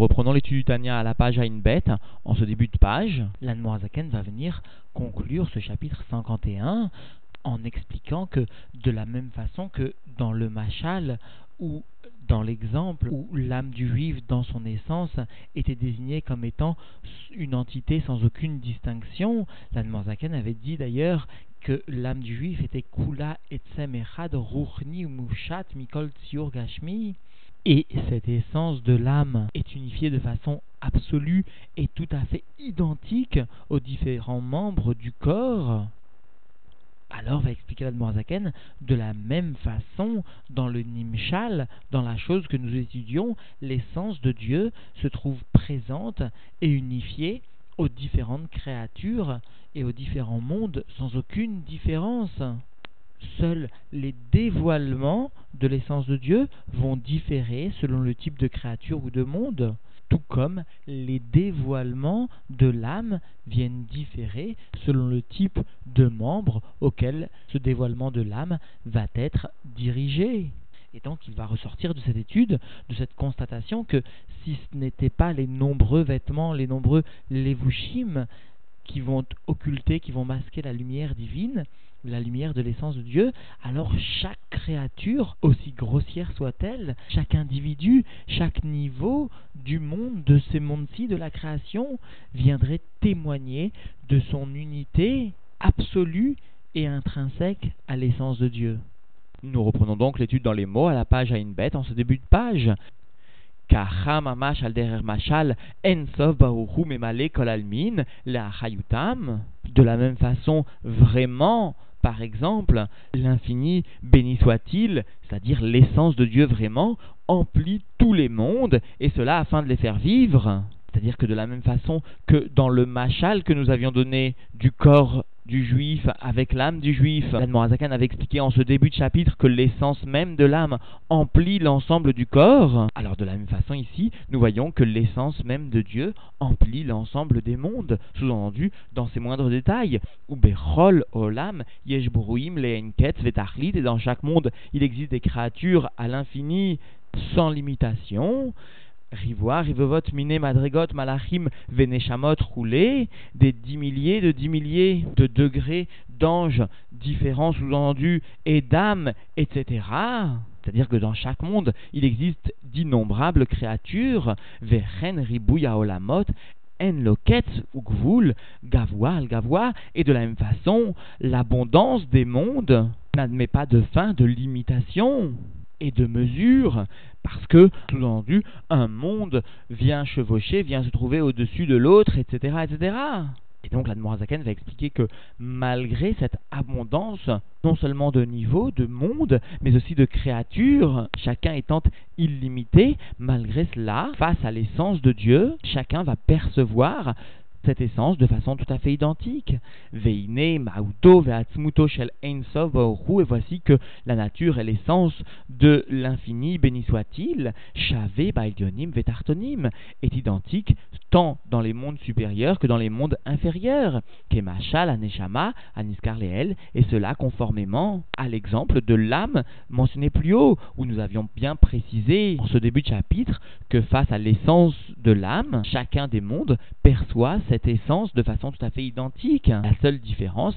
reprenons l'étude du Tania à la page à une bête. En ce début de page, l'Anmoazaken va venir conclure ce chapitre 51 en expliquant que de la même façon que dans le Machal ou dans l'exemple où l'âme du juif dans son essence était désignée comme étant une entité sans aucune distinction, l'Anmoazaken avait dit d'ailleurs que l'âme du juif était Kula Etzem Echad Ruchni Mushat Mikol Tsiur Gashmi et cette essence de l'âme est unifiée de façon absolue et tout à fait identique aux différents membres du corps, alors va expliquer l'Admorazaken, de la même façon, dans le Nimshal, dans la chose que nous étudions, l'essence de Dieu se trouve présente et unifiée aux différentes créatures et aux différents mondes sans aucune différence seuls les dévoilements de l'essence de Dieu vont différer selon le type de créature ou de monde, tout comme les dévoilements de l'âme viennent différer selon le type de membre auquel ce dévoilement de l'âme va être dirigé. Et donc il va ressortir de cette étude, de cette constatation que si ce n'étaient pas les nombreux vêtements, les nombreux levushim qui vont occulter, qui vont masquer la lumière divine, la lumière de l'essence de Dieu, alors chaque créature, aussi grossière soit-elle, chaque individu, chaque niveau du monde, de ces mondes-ci, de la création, viendrait témoigner de son unité absolue et intrinsèque à l'essence de Dieu. Nous reprenons donc l'étude dans les mots à la page à une bête en ce début de page. De la même façon, vraiment, par exemple, l'infini, béni soit-il, c'est-à-dire l'essence de Dieu vraiment, emplit tous les mondes, et cela afin de les faire vivre. C'est-à-dire que de la même façon que dans le machal que nous avions donné du corps du juif avec l'âme du juif. L'Admorazakan avait expliqué en ce début de chapitre que l'essence même de l'âme emplit l'ensemble du corps. Alors de la même façon ici, nous voyons que l'essence même de Dieu emplit l'ensemble des mondes, sous-entendu dans ses moindres détails. Ou Olam, Yeshburuim, Leenket, Vetachlit, et dans chaque monde, il existe des créatures à l'infini sans limitation. Rivoire, Rivevot, Miné, Madrigot, Malachim, Veneshamot, roulés, des dix milliers de dix milliers de degrés d'anges différents sous-entendus et d'âmes, etc. C'est-à-dire que dans chaque monde, il existe d'innombrables créatures, Vechen, Ribouya, Olamot, En Loket, Ugvul, Gavoa, Gavoa, et de la même façon, l'abondance des mondes n'admet pas de fin, de limitation et de mesure, parce que, sous-entendu, un monde vient chevaucher, vient se trouver au-dessus de l'autre, etc., etc. Et donc l'Admorazaken va expliquer que malgré cette abondance, non seulement de niveaux, de mondes, mais aussi de créatures, chacun étant illimité, malgré cela, face à l'essence de Dieu, chacun va percevoir cette essence de façon tout à fait identique. Veine, Mauto, Veatzmuto, Shel et voici que la nature et l'essence de l'infini, béni soit-il, Shave, Bailionim, Vetartonim, est identique tant dans les mondes supérieurs que dans les mondes inférieurs. Kemachal, Aneshama, Aniskarleel, et cela conformément à l'exemple de l'âme mentionné plus haut, où nous avions bien précisé en ce début de chapitre que face à l'essence de l'âme, chacun des mondes perçoit cette essence de façon tout à fait identique. La seule différence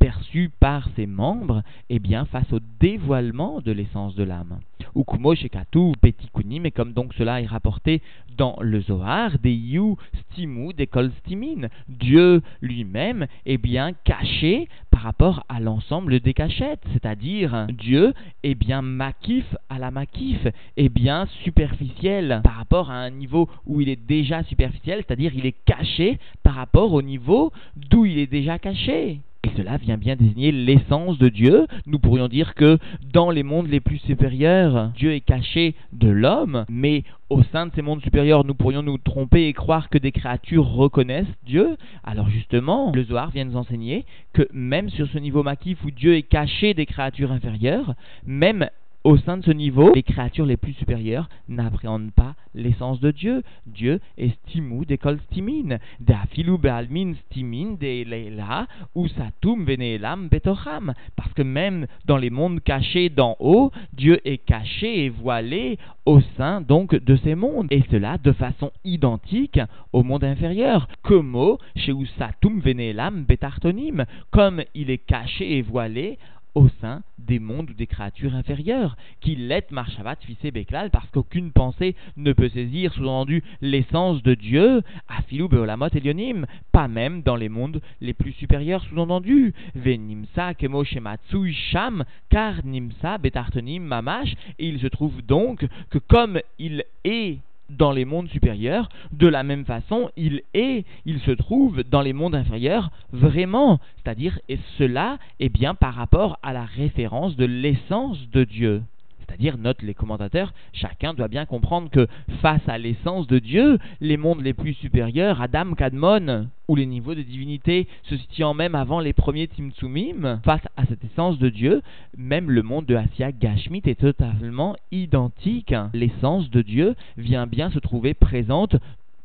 perçue par ses membres, eh bien, face au dévoilement de l'essence de l'âme. Ukumo Shekatu Petikunim, mais comme donc cela est rapporté dans le Zohar, des Yu Stimu, des Kol Stimin. Dieu lui-même est bien caché par rapport à l'ensemble des cachettes, c'est-à-dire Dieu est bien makif à la makif, est bien superficiel par rapport à un niveau où il est déjà superficiel, c'est-à-dire il est caché par rapport au niveau d'où il est déjà caché. Et cela vient bien désigner l'essence de Dieu. Nous pourrions dire que dans les mondes les plus supérieurs, Dieu est caché de l'homme, mais au sein de ces mondes supérieurs, nous pourrions nous tromper et croire que des créatures reconnaissent Dieu. Alors justement, le Zohar vient nous enseigner que même sur ce niveau maquif où Dieu est caché des créatures inférieures, même au sein de ce niveau, les créatures les plus supérieures n'appréhendent pas l'essence de Dieu. Dieu est stimou d'école stimin, de afilou be'almin stimin de leila ou satum veneelam betocham. Parce que même dans les mondes cachés d'en haut, Dieu est caché et voilé au sein donc de ces mondes. Et cela de façon identique au monde inférieur. Como chez satum veneelam betartonim, comme il est caché et voilé au sein des mondes ou des créatures inférieures, qui l'est Marshavat fissé Beklal, parce qu'aucune pensée ne peut saisir, sous-entendu, l'essence de Dieu, Afilou Beolamot Elionim, pas même dans les mondes les plus supérieurs, sous-entendu, Venimsa Kemo Sham, car Nimsa Betartonim Mamash, et il se trouve donc que comme il est dans les mondes supérieurs, de la même façon, il est, il se trouve dans les mondes inférieurs vraiment. C'est-à-dire, et cela est bien par rapport à la référence de l'essence de Dieu. C'est-à-dire, note les commentateurs, chacun doit bien comprendre que face à l'essence de Dieu, les mondes les plus supérieurs, Adam, Kadmon, ou les niveaux de divinité se situant même avant les premiers Tzimtzumim, face à cette essence de Dieu, même le monde de Asya Gashmit est totalement identique. L'essence de Dieu vient bien se trouver présente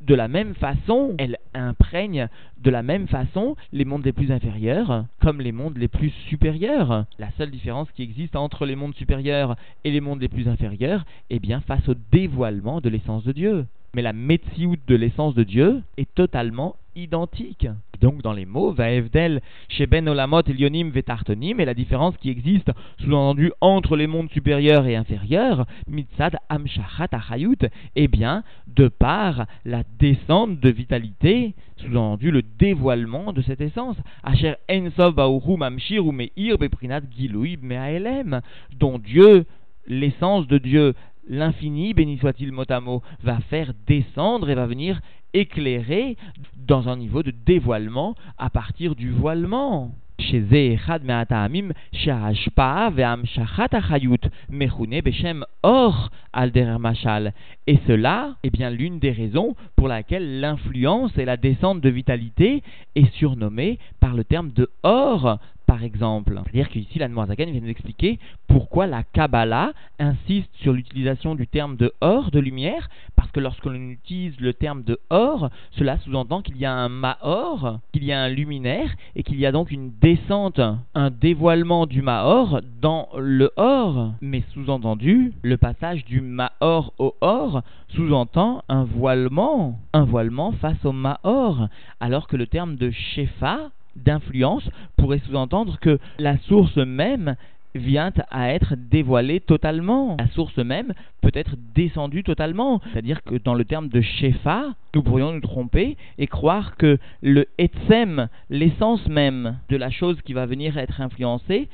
de la même façon, elle imprègne de la même façon les mondes les plus inférieurs comme les mondes les plus supérieurs. La seule différence qui existe entre les mondes supérieurs et les mondes les plus inférieurs est bien face au dévoilement de l'essence de Dieu. Mais la Metsiout de l'essence de Dieu est totalement identique. Donc dans les mots, Vaevdel, Ben Olamot, Elionim, Vetartonim, et la différence qui existe, sous-entendu, entre les mondes supérieurs et inférieurs, Mitzad Amshachat Achayut, eh bien, de par la descente de vitalité, sous-entendu le dévoilement de cette essence, Asher Ensov Bauru Mamshir ou Meir Beprinat Gilouib Meaelem, dont Dieu, l'essence de Dieu, l'infini, béni soit-il mot va faire descendre et va venir éclairer dans un niveau de dévoilement à partir du voilement. Or. Et cela est bien l'une des raisons pour laquelle l'influence et la descente de vitalité est surnommée par le terme de Or par exemple. C'est-à-dire qu'ici, la Zaken vient nous expliquer pourquoi la Kabbalah insiste sur l'utilisation du terme de or, de lumière, parce que lorsque l'on utilise le terme de or, cela sous-entend qu'il y a un Maor, qu'il y a un luminaire, et qu'il y a donc une descente, un dévoilement du Maor dans le or. Mais sous-entendu, le passage du Maor au or sous-entend un voilement, un voilement face au Maor, alors que le terme de Shefa d'influence pourrait sous-entendre que la source même vient à être dévoilée totalement. La source même peut être descendue totalement. C'est-à-dire que dans le terme de Shefa, nous pourrions nous tromper et croire que le Etsem, l'essence même de la chose qui va venir être influencée,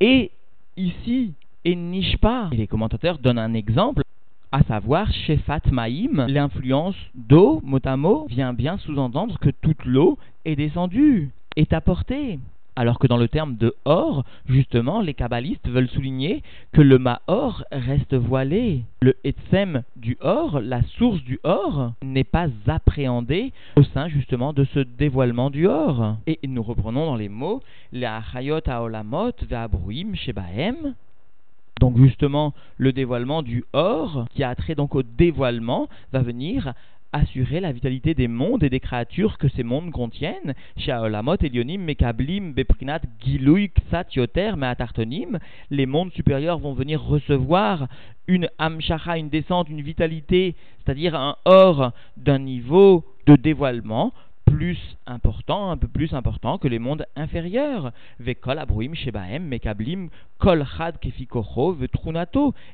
est ici et niche pas. Les commentateurs donnent un exemple à savoir Shefat Maïm, l'influence d'eau, mot à mot, vient bien sous-entendre que toute l'eau est descendue est apporté. Alors que dans le terme de or, justement, les kabbalistes veulent souligner que le Maor reste voilé. Le Etsem du or, la source du or, n'est pas appréhendé au sein justement de ce dévoilement du or. Et nous reprenons dans les mots, la Hayot Aolamot Ve'abruim Shebahem. Donc justement, le dévoilement du or, qui a trait donc au dévoilement, va venir assurer la vitalité des mondes et des créatures que ces mondes contiennent. Shaolamot, Elionim, Mekablim, Beprinat, Gilui, Ksat, Yoter, Meatartonim, les mondes supérieurs vont venir recevoir une Amshacha, une descente, une vitalité, c'est-à-dire un or d'un niveau de dévoilement plus important, un peu plus important que les mondes inférieurs. Vekol abruim shebaem mekablim kol chad.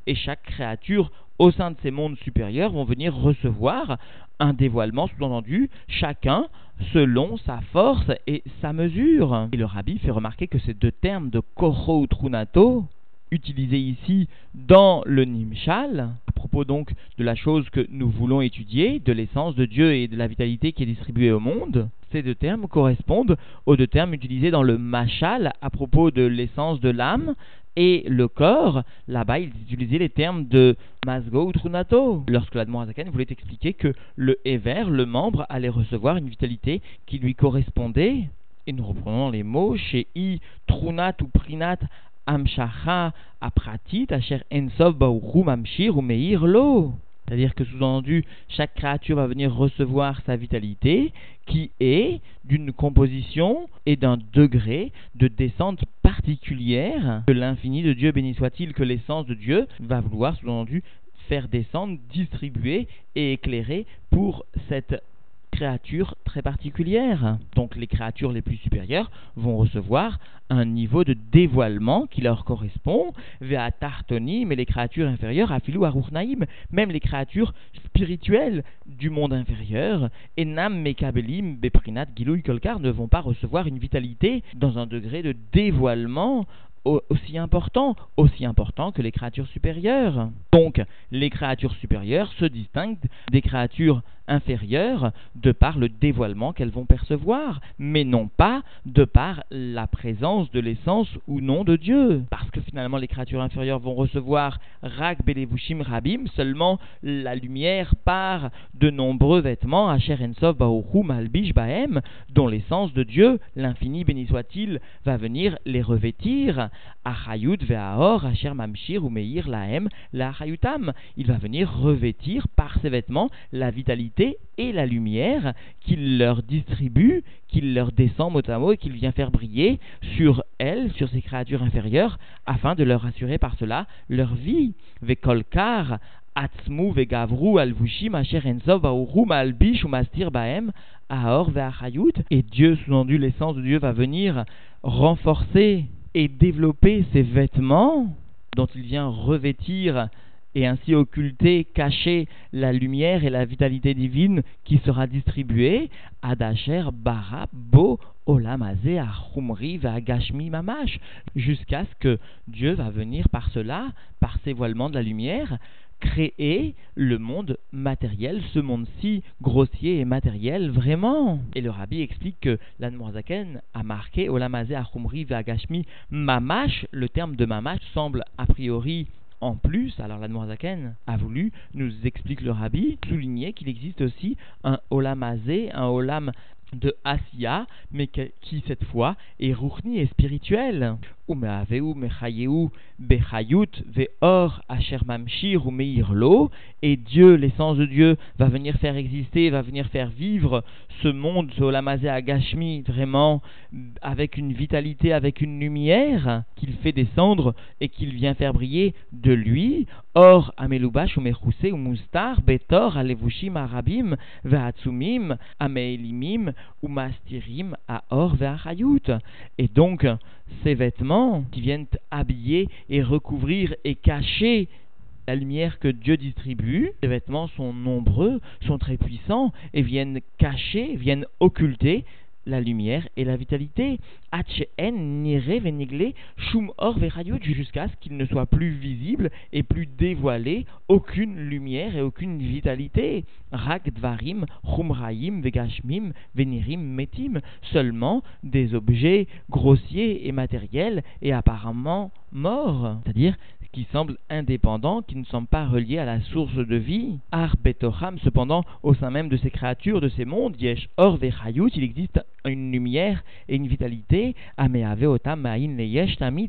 Et chaque créature au sein de ces mondes supérieurs vont venir recevoir un dévoilement sous-entendu, chacun selon sa force et sa mesure. Et le rabbi fait remarquer que ces deux termes de Koro ou Trunato, utilisés ici dans le Nimshal, propos donc de la chose que nous voulons étudier, de l'essence de Dieu et de la vitalité qui est distribuée au monde, ces deux termes correspondent aux deux termes utilisés dans le Mashal à propos de l'essence de l'âme et le corps, là-bas, ils utilisaient les termes de Masgo ou Trunato. Lorsque l'Admorazakan voulait expliquer que le Ever, le membre, allait recevoir une vitalité qui lui correspondait. Et nous reprenons les mots chez I, Trunat ou Prinat, amshacha apratit asher ensov baoru mamshir ou meir lo. C'est-à-dire que sous-entendu, chaque créature va venir recevoir sa vitalité qui est d'une composition et d'un degré de descente particulière de l'infini de Dieu, béni soit-il, que l'essence de Dieu va vouloir, sous-entendu, faire descendre, distribuer et éclairer pour cette créatures très particulières. Donc les créatures les plus supérieures vont recevoir un niveau de dévoilement qui leur correspond, vers Tartoni, mais les créatures inférieures, à Filou même les créatures spirituelles du monde inférieur, Enam Mekabelim, Beprinat, Gilou Kolkar ne vont pas recevoir une vitalité dans un degré de dévoilement aussi important, aussi important que les créatures supérieures. Donc, les créatures supérieures se distinguent des créatures inférieures de par le dévoilement qu'elles vont percevoir, mais non pas de par la présence de l'essence ou non de Dieu. Parce que finalement les créatures inférieures vont recevoir Rak Belevushim Rabim, seulement la lumière par de nombreux vêtements, Asher Ensov Baoru Malbish Bahem, dont l'essence de Dieu, l'infini béni soit-il, va venir les revêtir, Achayut Ve'ahor, Asher Mamshir ou Meir Lahem, la Il va venir revêtir par ses vêtements la vitalité et la lumière qu'il leur distribue, qu'il leur descend mot à mot et qu'il vient faire briller sur elles, sur ces créatures inférieures, afin de leur assurer par cela leur vie. Vekolkar, Atzmu, Vegavru, Alvushim, Enzov, Albish, Baem. Et Dieu, sous-entendu l'essence de Dieu, va venir renforcer et développer ces vêtements dont il vient revêtir et ainsi occulter, cacher la lumière et la vitalité divine qui sera distribuée à Dacher, Bara, Bo, Olamazé, Achumri, Gashmi, Mamash, jusqu'à ce que Dieu va venir par cela, par ces voilements de la lumière, créer le monde matériel, ce monde-ci grossier et matériel vraiment. Et le rabbi explique que l'Anmoazaken a marqué Olamazé, Achumri, Gashmi, Mamash, le terme de Mamash semble a priori en plus, alors la Noirzaken a voulu, nous explique le rabbi, souligner qu'il existe aussi un olam azé, un olam de Asiya, mais qui cette fois est rouchni et spirituel. Et Dieu, l'essence de Dieu, va venir faire exister, va venir faire vivre ce monde, ce agashmi, vraiment avec une vitalité, avec une lumière qu'il fait descendre et qu'il vient faire briller de lui. Or, amelubash ou mechuse ou betor, alevushim arabim, ve'atsumim, ameelimim, ou mastirim, a or ve'achayut. Et donc, ces vêtements qui viennent habiller et recouvrir et cacher la lumière que Dieu distribue, ces vêtements sont nombreux, sont très puissants et viennent cacher, viennent occulter la lumière et la vitalité. Shum or jusqu'à ce qu'il ne soit plus visible et plus dévoilé aucune lumière et aucune vitalité. Rak dvarim, chumraim, vegashmim, venirim, metim, seulement des objets grossiers et matériels et apparemment morts, c'est-à-dire qui semblent indépendants, qui ne sont pas reliés à la source de vie. Ar betocham, cependant, au sein même de ces créatures, de ces mondes, yesh or vechayut, il existe une lumière et une vitalité,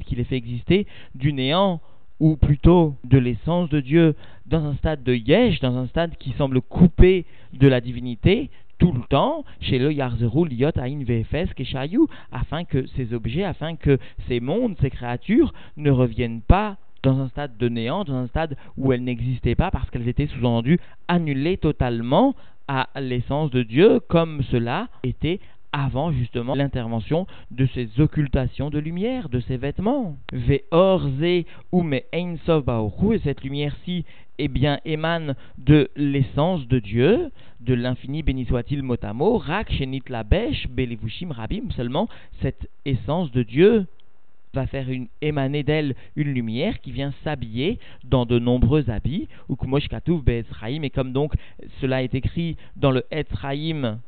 qui les fait exister du néant ou plutôt de l'essence de Dieu dans un stade de yesh, dans un stade qui semble coupé de la divinité, tout le temps, chez le Yarzeru Liot Ain VFS Keshayu, afin que ces objets, afin que ces mondes, ces créatures ne reviennent pas dans un stade de néant, dans un stade où elles n'existaient pas parce qu'elles étaient sous-entendues annulées totalement à l'essence de Dieu, comme cela était avant justement l'intervention de ces occultations de lumière, de ces vêtements. Ve'orze ou me et cette lumière-ci, eh bien, émane de l'essence de Dieu, de l'infini béni soit-il motamo, rak shenit la bêche, belivushim rabim, seulement cette essence de Dieu va faire une, émaner d'elle une lumière qui vient s'habiller dans de nombreux habits, ou et comme donc cela est écrit dans le Etzraïm,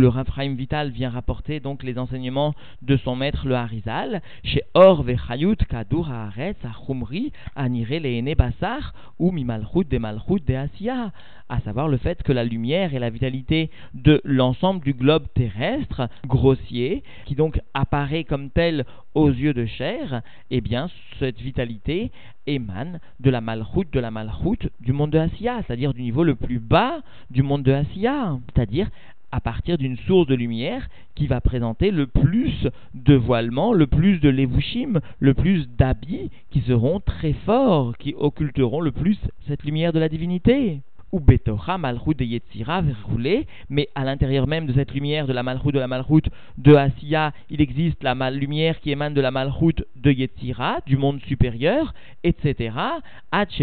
Le Raphaïm Vital vient rapporter donc les enseignements de son maître le Harizal, chez Or Vechayut Kadur Haaretz Achumri Anire Basar ou Mimalchut de Malchut de Asiya, à savoir le fait que la lumière et la vitalité de l'ensemble du globe terrestre, grossier, qui donc apparaît comme tel aux yeux de chair, eh bien, cette vitalité émane de la malchoute, de la malchoute du monde de Asiya, c'est-à-dire du niveau le plus bas du monde de Asiya, c'est-à-dire à partir d'une source de lumière qui va présenter le plus de voilements, le plus de levushim, le plus d'habits qui seront très forts, qui occulteront le plus cette lumière de la divinité ou Betocha, Malchut de Yetzira, verroulé, mais à l'intérieur même de cette lumière de la Malchut de la Malchut de Asiya, il existe la lumière qui émane de la Malchut de Yetzira, du monde supérieur, etc.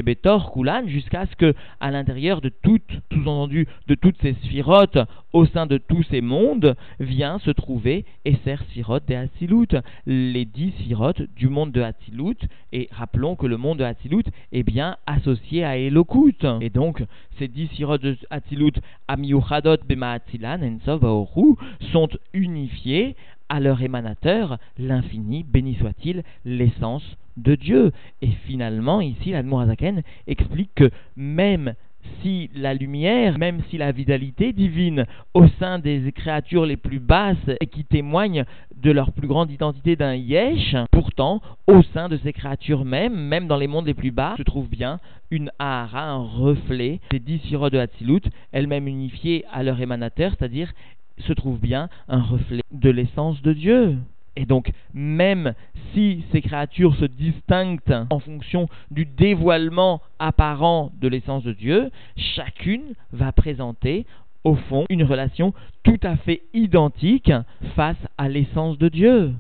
Betor Kulan, jusqu'à ce que, à l'intérieur de toutes, sous-entendu, de toutes ces sphirotes, au sein de tous ces mondes, vient se trouver Esser Sirot de Hatzilut, les dix sphirotes du monde de Hatzilut, et rappelons que le monde de Hatzilut est bien associé à Elokut. Et donc, ces dix sirotes de Hatzilut, Amiuchadot Bema'atzilan, Ensov sont unifiés à leur émanateur, l'infini, béni soit-il, l'essence de Dieu. Et finalement, ici, l'Admorazaken explique que même si la lumière, même si la vitalité divine au sein des créatures les plus basses et qui témoignent de leur plus grande identité d'un yesh, pourtant, au sein de ces créatures même, même dans les mondes les plus bas, se trouve bien une ahara, un reflet des dix de Hatzilut, elles-mêmes unifiées à leur émanateur, c'est-à-dire se trouve bien un reflet de l'essence de Dieu. Et donc, même si ces créatures se distinguent en fonction du dévoilement apparent de l'essence de Dieu, chacune va présenter au fond une relation tout à fait identique face à l'essence de Dieu.